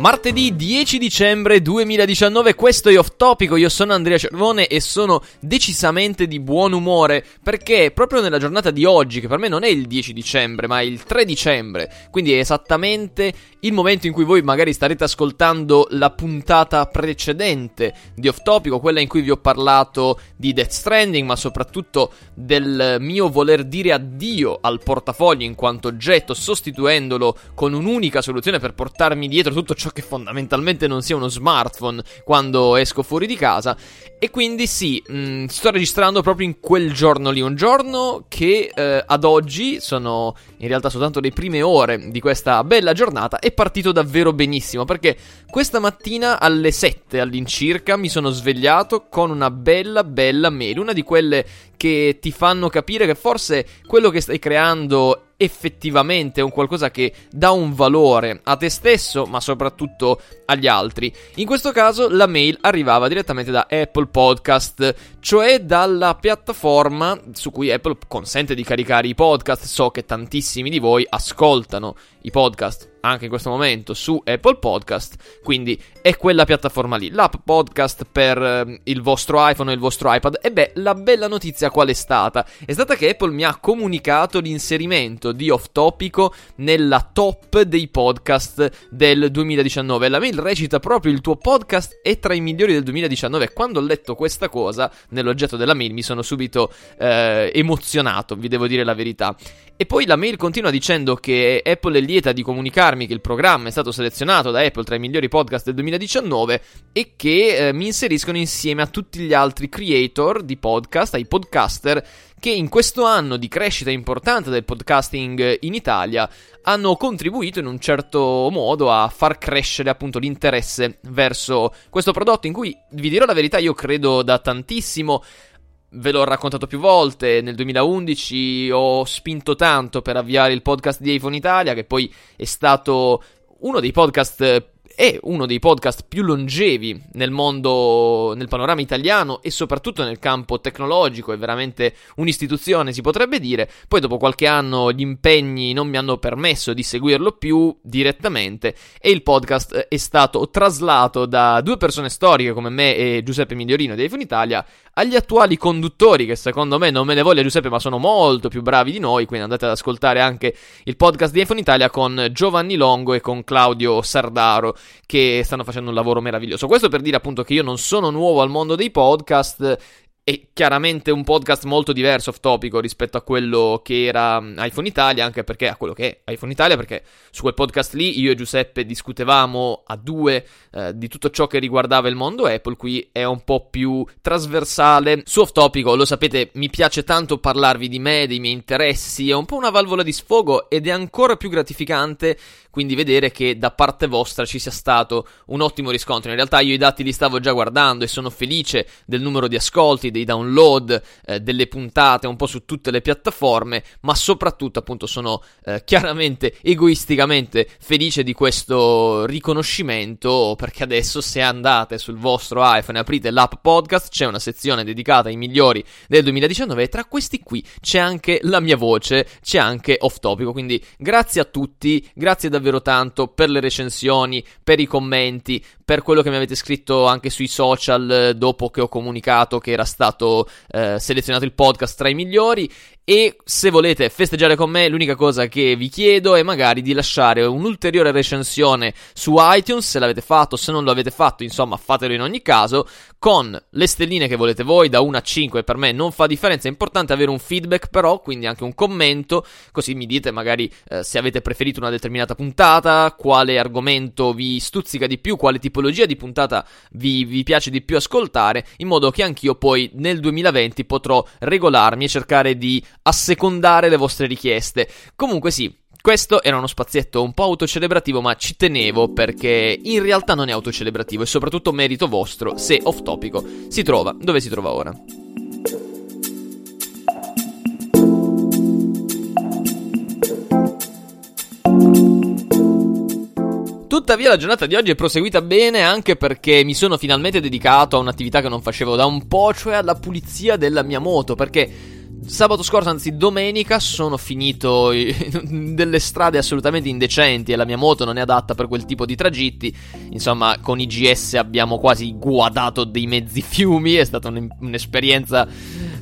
Martedì 10 dicembre 2019, questo è Off Topico, io sono Andrea Cervone e sono decisamente di buon umore perché proprio nella giornata di oggi, che per me non è il 10 dicembre ma è il 3 dicembre, quindi è esattamente il momento in cui voi magari starete ascoltando la puntata precedente di Off Topico, quella in cui vi ho parlato di Death Stranding ma soprattutto del mio voler dire addio al portafoglio in quanto oggetto sostituendolo con un'unica soluzione per portarmi dietro tutto ciò che fondamentalmente non sia uno smartphone quando esco fuori di casa. E quindi sì, mh, mm, sto registrando proprio in quel giorno lì, un giorno che eh, ad oggi sono in realtà soltanto le prime ore di questa bella giornata, è partito davvero benissimo perché questa mattina alle 7 all'incirca mi sono svegliato con una bella bella mail, una di quelle che ti fanno capire che forse quello che stai creando effettivamente un qualcosa che dà un valore a te stesso, ma soprattutto agli altri. In questo caso la mail arrivava direttamente da Apple Podcast, cioè dalla piattaforma su cui Apple consente di caricare i podcast. So che tantissimi di voi ascoltano i podcast anche in questo momento su Apple Podcast, quindi è quella piattaforma lì, l'app podcast per eh, il vostro iPhone o il vostro iPad. E beh, la bella notizia qual è stata? È stata che Apple mi ha comunicato l'inserimento di Off Topico nella top dei podcast del 2019. La mail recita proprio il tuo podcast è tra i migliori del 2019. Quando ho letto questa cosa nell'oggetto della mail mi sono subito eh, emozionato, vi devo dire la verità. E poi la mail continua dicendo che Apple è lieta di comunicarmi che il programma è stato selezionato da Apple tra i migliori podcast del 2019 e che eh, mi inseriscono insieme a tutti gli altri creator di podcast, ai podcaster che in questo anno di crescita importante del podcasting in Italia hanno contribuito in un certo modo a far crescere appunto l'interesse verso questo prodotto in cui vi dirò la verità io credo da tantissimo Ve l'ho raccontato più volte, nel 2011 ho spinto tanto per avviare il podcast di iPhone Italia, che poi è stato uno dei podcast è uno dei podcast più longevi nel mondo, nel panorama italiano e soprattutto nel campo tecnologico, è veramente un'istituzione, si potrebbe dire. Poi dopo qualche anno gli impegni non mi hanno permesso di seguirlo più direttamente e il podcast è stato traslato da due persone storiche come me e Giuseppe Migliorino di iPhone Italia agli attuali conduttori che secondo me non me ne voglia Giuseppe ma sono molto più bravi di noi, quindi andate ad ascoltare anche il podcast di iPhone Italia con Giovanni Longo e con Claudio Sardaro che stanno facendo un lavoro meraviglioso. Questo per dire appunto che io non sono nuovo al mondo dei podcast è chiaramente un podcast molto diverso off topico rispetto a quello che era mm, iPhone Italia, anche perché a quello che è iPhone Italia, perché su quel podcast lì io e Giuseppe discutevamo a due eh, di tutto ciò che riguardava il mondo Apple, qui è un po' più trasversale. Su off topico, lo sapete, mi piace tanto parlarvi di me, dei miei interessi, è un po' una valvola di sfogo ed è ancora più gratificante quindi vedere che da parte vostra ci sia stato un ottimo riscontro. In realtà io i dati li stavo già guardando e sono felice del numero di ascolti, dei download, eh, delle puntate un po' su tutte le piattaforme, ma soprattutto appunto sono eh, chiaramente egoisticamente felice di questo riconoscimento perché adesso se andate sul vostro iPhone e aprite l'app podcast c'è una sezione dedicata ai migliori del 2019 e tra questi qui c'è anche la mia voce, c'è anche off topico, quindi grazie a tutti, grazie davvero davvero tanto per le recensioni, per i commenti, per quello che mi avete scritto anche sui social dopo che ho comunicato che era stato eh, selezionato il podcast tra i migliori E se volete festeggiare con me, l'unica cosa che vi chiedo è magari di lasciare un'ulteriore recensione su iTunes, se l'avete fatto, se non lo avete fatto, insomma, fatelo in ogni caso, con le stelline che volete voi, da 1 a 5 per me non fa differenza, è importante avere un feedback però, quindi anche un commento, così mi dite magari eh, se avete preferito una determinata puntata, quale argomento vi stuzzica di più, quale tipologia di puntata vi, vi piace di più ascoltare, in modo che anch'io poi nel 2020 potrò regolarmi e cercare di assecondare le vostre richieste. Comunque sì, questo era uno spazietto un po' autocelebrativo, ma ci tenevo perché in realtà non è autocelebrativo e soprattutto merito vostro se off topico si trova dove si trova ora. Tuttavia la giornata di oggi è proseguita bene anche perché mi sono finalmente dedicato a un'attività che non facevo da un po', cioè alla pulizia della mia moto, perché Sabato scorso, anzi domenica, sono finito in delle strade assolutamente indecenti e la mia moto non è adatta per quel tipo di tragitti. Insomma, con i GS abbiamo quasi guadato dei mezzi fiumi, è stata un'esperienza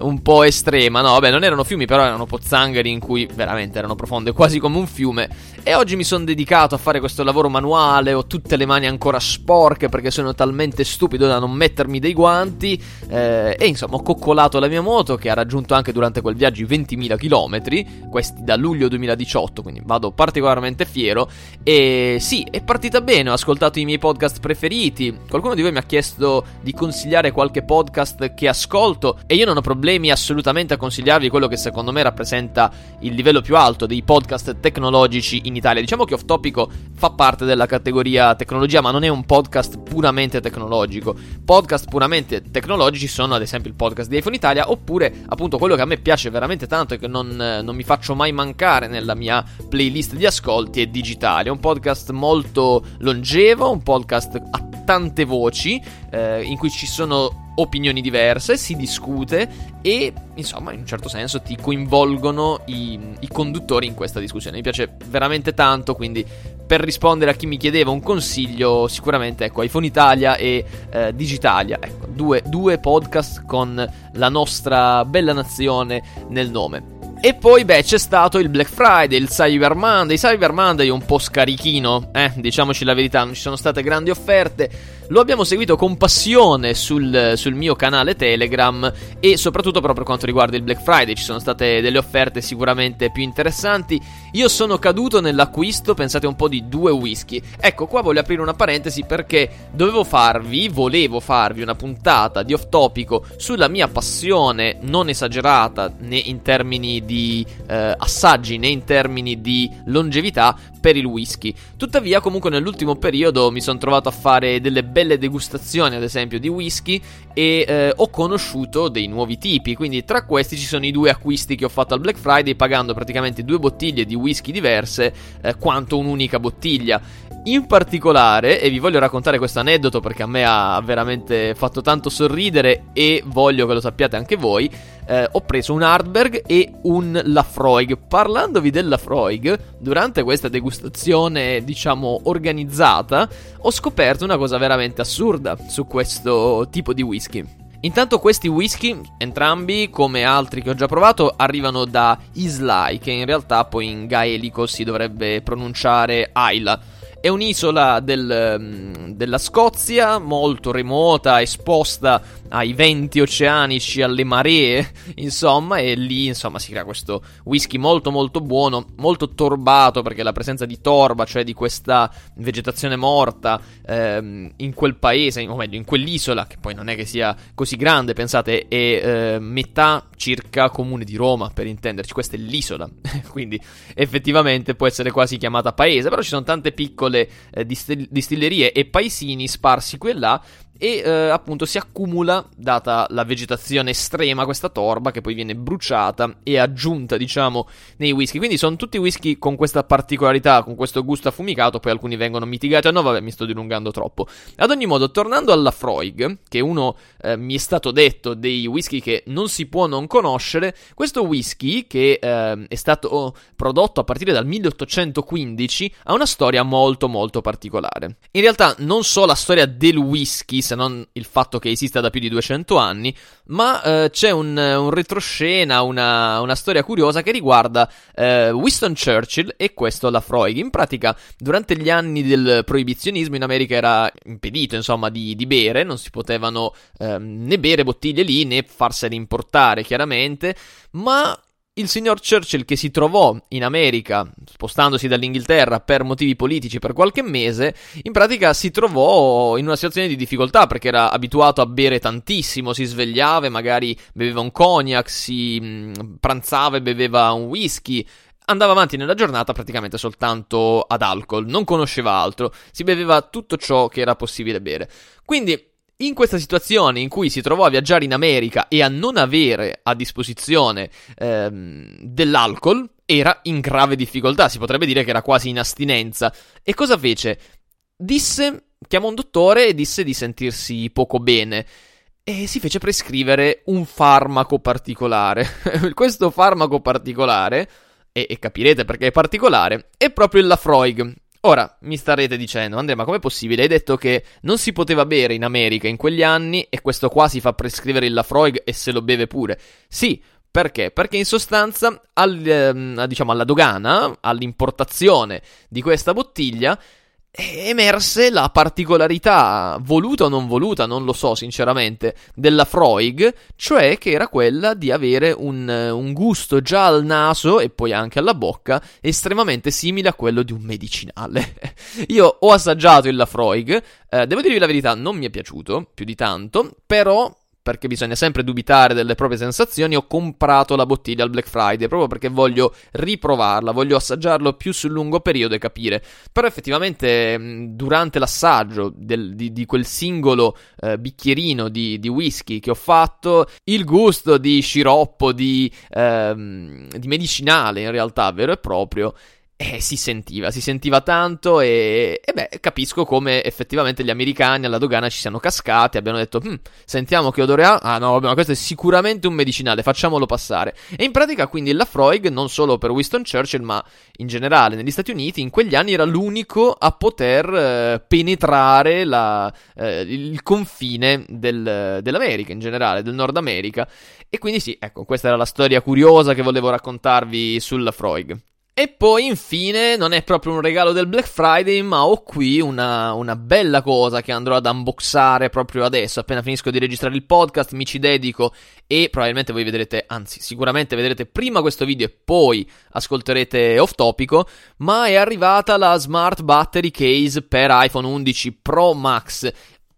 un po' estrema. No, vabbè, non erano fiumi, però erano pozzanghere in cui veramente erano profonde, quasi come un fiume. E oggi mi sono dedicato a fare questo lavoro manuale. Ho tutte le mani ancora sporche perché sono talmente stupido da non mettermi dei guanti. Eh, e insomma, ho coccolato la mia moto che ha raggiunto anche durante quel viaggio i 20.000 km. Questi da luglio 2018, quindi vado particolarmente fiero. E sì, è partita bene. Ho ascoltato i miei podcast preferiti. Qualcuno di voi mi ha chiesto di consigliare qualche podcast che ascolto. E io non ho problemi assolutamente a consigliarvi quello che secondo me rappresenta il livello più alto dei podcast tecnologici in Italia. Diciamo che Off Topico fa parte della categoria tecnologia, ma non è un podcast puramente tecnologico. Podcast puramente tecnologici sono ad esempio il podcast di iPhone Italia, oppure appunto quello che a me piace veramente tanto e che non, non mi faccio mai mancare nella mia playlist di ascolti è Digitale. È un podcast molto longevo, un podcast a tante voci eh, in cui ci sono opinioni diverse, si discute e insomma in un certo senso ti coinvolgono i, i, conduttori in questa discussione. Mi piace veramente tanto, quindi per rispondere a chi mi chiedeva un consiglio, sicuramente ecco iPhone Italia e eh, Digitalia, ecco, due, due podcast con la nostra bella nazione nel nome. E poi, beh, c'è stato il Black Friday, il Cyber Monday. Cyber Monday è un po' scarichino, eh, diciamoci la verità, non ci sono state grandi offerte. Lo abbiamo seguito con passione sul, sul, mio canale Telegram e soprattutto proprio per quanto riguarda il Black Friday ci sono state delle offerte sicuramente più interessanti. Io sono caduto nell'acquisto, pensate un po' di due whisky. Ecco, qua voglio aprire una parentesi perché dovevo farvi, volevo farvi una puntata di off topico sulla mia passione non esagerata né in termini di eh, assaggi né in termini di longevità per il whisky. Tuttavia, comunque nell'ultimo periodo mi sono trovato a fare delle belle degustazioni, ad esempio, di whisky e eh, ho conosciuto dei nuovi tipi. Quindi, tra questi ci sono i due acquisti che ho fatto al Black Friday, pagando praticamente due bottiglie di whisky diverse eh, quanto un'unica bottiglia. In particolare, e vi voglio raccontare questo aneddoto perché a me ha veramente fatto tanto sorridere e voglio che lo sappiate anche voi, eh, ho preso un Hardberg e un Lafroig. Parlandovi del Lafroig, durante questa degustazione, diciamo, organizzata, ho scoperto una cosa veramente assurda su questo tipo di whisky. Intanto questi whisky, entrambi come altri che ho già provato, arrivano da Islay, che in realtà poi in gaelico si dovrebbe pronunciare Ayla. È un'isola del, mm, della Scozia, molto remota, esposta ai venti oceanici, alle maree, insomma, e lì, insomma, si crea questo whisky molto molto buono, molto torbato perché la presenza di torba, cioè di questa vegetazione morta ehm, in quel paese, o meglio, in quell'isola, che poi non è che sia così grande, pensate, è eh, metà circa comune di Roma, per intenderci, questa è l'isola, quindi effettivamente può essere quasi chiamata paese, però ci sono tante piccole eh, distillerie e paesini sparsi qui e là e eh, appunto si accumula, data la vegetazione estrema, questa torba che poi viene bruciata e aggiunta, diciamo, nei whisky. Quindi sono tutti whisky con questa particolarità, con questo gusto affumicato, poi alcuni vengono mitigati. Ah no, vabbè, mi sto dilungando troppo. Ad ogni modo, tornando alla Freud, che uno eh, mi è stato detto dei whisky che non si può non conoscere, questo whisky, che eh, è stato prodotto a partire dal 1815, ha una storia molto molto particolare. In realtà non so la storia del whisky esista, non il fatto che esista da più di 200 anni, ma eh, c'è un, un, retroscena, una, una, storia curiosa che riguarda eh, Winston Churchill e questo Lafroig. In pratica, durante gli anni del proibizionismo in America era impedito, insomma, di, di bere, non si potevano ehm, né bere bottiglie lì né farsene importare, chiaramente, ma il signor Churchill che si trovò in America, spostandosi dall'Inghilterra per motivi politici per qualche mese, in pratica si trovò in una situazione di difficoltà perché era abituato a bere tantissimo, si svegliava e magari beveva un cognac, si mm, pranzava e beveva un whisky, andava avanti nella giornata praticamente soltanto ad alcol, non conosceva altro, si beveva tutto ciò che era possibile bere. Quindi in questa situazione in cui si trovò a viaggiare in America e a non avere a disposizione ehm, dell'alcol, era in grave difficoltà, si potrebbe dire che era quasi in astinenza. E cosa fece? Disse, chiamò un dottore e disse di sentirsi poco bene. E si fece prescrivere un farmaco particolare. Questo farmaco particolare, e, e capirete perché è particolare, è proprio il Lafroig, Ora, mi starete dicendo, Andrea, ma com'è possibile? Hai detto che non si poteva bere in America in quegli anni e questo qua si fa prescrivere il Lafroig e se lo beve pure. Sì, perché? Perché in sostanza, al, eh, diciamo, alla dogana, all'importazione di questa bottiglia, emerse la particolarità, voluta o non voluta, non lo so sinceramente, della Freud, cioè che era quella di avere un, un, gusto già al naso e poi anche alla bocca estremamente simile a quello di un medicinale. Io ho assaggiato il Lafroig, eh, devo dirvi la verità, non mi è piaciuto più di tanto, però perché bisogna sempre dubitare delle proprie sensazioni, ho comprato la bottiglia al Black Friday proprio perché voglio riprovarla, voglio assaggiarlo più sul lungo periodo e capire. Però effettivamente durante l'assaggio del, di, di, quel singolo eh, bicchierino di, di, whisky che ho fatto, il gusto di sciroppo, di, ehm, di medicinale in realtà vero e proprio, eh, si sentiva, si sentiva tanto e, e, beh, capisco come effettivamente gli americani alla dogana ci siano cascati, abbiano detto, hm, sentiamo che odore ha, ah no, ma questo è sicuramente un medicinale, facciamolo passare. E in pratica quindi la Freud, non solo per Winston Churchill, ma in generale negli Stati Uniti, in quegli anni era l'unico a poter eh, penetrare la, eh, il confine del, dell'America, in generale, del Nord America. E quindi sì, ecco, questa era la storia curiosa che volevo raccontarvi sulla Freud. E poi infine non è proprio un regalo del Black Friday, ma ho qui una, una, bella cosa che andrò ad unboxare proprio adesso. Appena finisco di registrare il podcast, mi ci dedico e probabilmente voi vedrete, anzi, sicuramente vedrete prima questo video e poi ascolterete off topico. Ma è arrivata la Smart Battery Case per iPhone 11 Pro Max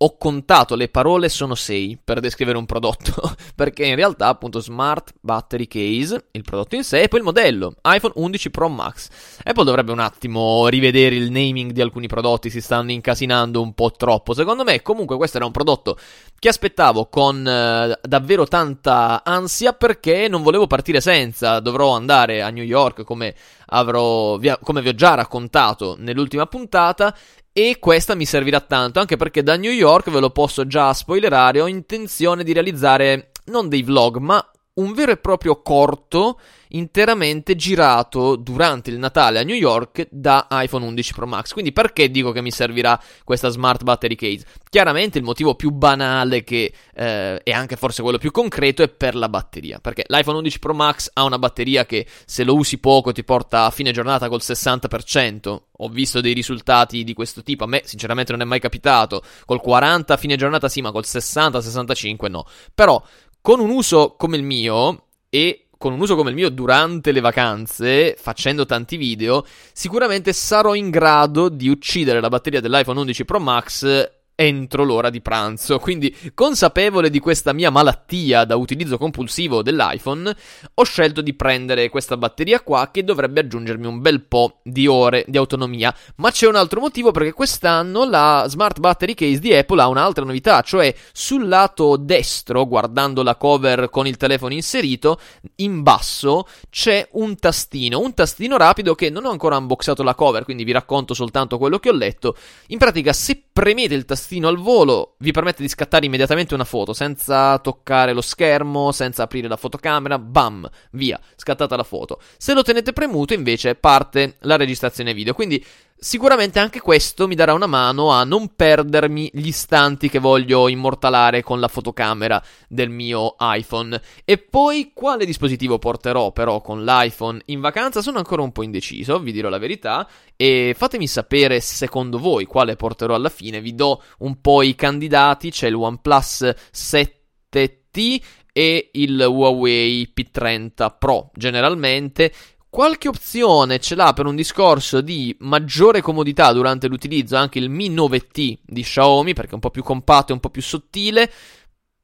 ho contato le parole sono 6 per descrivere un prodotto, perché in realtà appunto Smart Battery Case, il prodotto in sé, e poi il modello, iPhone 11 Pro Max. Apple dovrebbe un attimo rivedere il naming di alcuni prodotti, si stanno incasinando un po' troppo. Secondo me comunque questo era un prodotto che aspettavo con eh, davvero tanta ansia perché non volevo partire senza, dovrò andare a New York come avrò, come vi ho già raccontato nell'ultima puntata e questa mi servirà tanto, anche perché da New York, ve lo posso già spoilerare, ho intenzione di realizzare non dei vlog, ma un vero e proprio corto interamente girato durante il Natale a New York da iPhone 11 Pro Max. Quindi perché dico che mi servirà questa smart battery case? Chiaramente il motivo più banale che eh, è anche forse quello più concreto è per la batteria, perché l'iPhone 11 Pro Max ha una batteria che se lo usi poco ti porta a fine giornata col 60%. Ho visto dei risultati di questo tipo, a me sinceramente non è mai capitato. Col 40 a fine giornata sì, ma col 60-65 no. Però con un uso come il mio e con un uso come il mio durante le vacanze, facendo tanti video, sicuramente sarò in grado di uccidere la batteria dell'iPhone 11 Pro Max entro l'ora di pranzo. Quindi, consapevole di questa mia malattia da utilizzo compulsivo dell'iPhone, ho scelto di prendere questa batteria qua che dovrebbe aggiungermi un bel po' di ore di autonomia. Ma c'è un altro motivo perché quest'anno la Smart Battery Case di Apple ha un'altra novità, cioè sul lato destro, guardando la cover con il telefono inserito, in basso c'è un tastino, un tastino rapido che non ho ancora unboxato la cover, quindi vi racconto soltanto quello che ho letto. In pratica, se premete il tastino al volo, vi permette di scattare immediatamente una foto senza toccare lo schermo, senza aprire la fotocamera, bam, via, scattata la foto. Se lo tenete premuto invece parte la registrazione video, quindi Sicuramente anche questo mi darà una mano a non perdermi gli istanti che voglio immortalare con la fotocamera del mio iPhone. E poi quale dispositivo porterò però con l'iPhone in vacanza? Sono ancora un po' indeciso, vi dirò la verità. E fatemi sapere secondo voi quale porterò alla fine. Vi do un po' i candidati. C'è il OnePlus 7T e il Huawei P30 Pro generalmente Qualche opzione ce l'ha per un discorso di maggiore comodità durante l'utilizzo anche il Mi 9T di Xiaomi perché è un po' più compatto e un po' più sottile.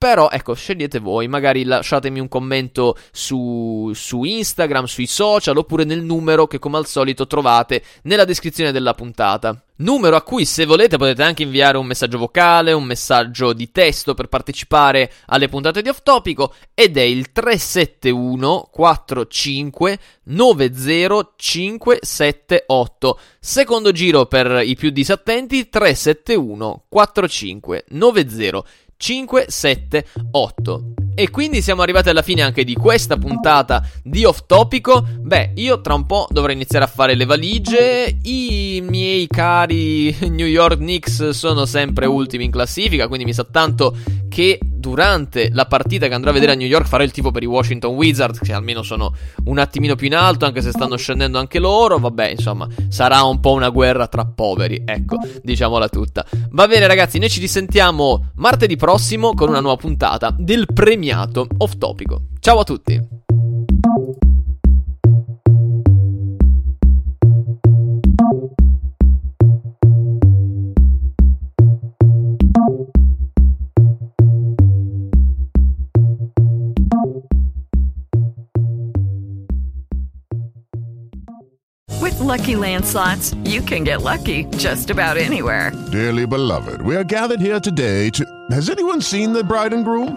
Però ecco, scegliete voi, magari lasciatemi un commento su, su, Instagram, sui social oppure nel numero che come al solito trovate nella descrizione della puntata. Numero a cui se volete potete anche inviare un messaggio vocale, un messaggio di testo per partecipare alle puntate di Off Topico ed è il 371 45 90578. Secondo giro per i più disattenti 371 45 90 5, 7, 8. E quindi siamo arrivati alla fine anche di questa puntata di Off Topico. Beh, io tra un po' dovrei iniziare a fare le valigie. I miei cari New York Knicks sono sempre ultimi in classifica, quindi mi sa tanto che durante la partita che andrò a vedere a New York farò il tipo per i Washington Wizards, che almeno sono un attimino più in alto, anche se stanno scendendo anche loro. Vabbè, insomma, sarà un po' una guerra tra poveri, ecco, diciamola tutta. Va bene ragazzi, noi ci risentiamo martedì prossimo con una nuova puntata del premiato off topico. Ciao a tutti! Lucky Land slots, you can get lucky just about anywhere. Dearly beloved, we are gathered here today to. Has anyone seen the bride and groom?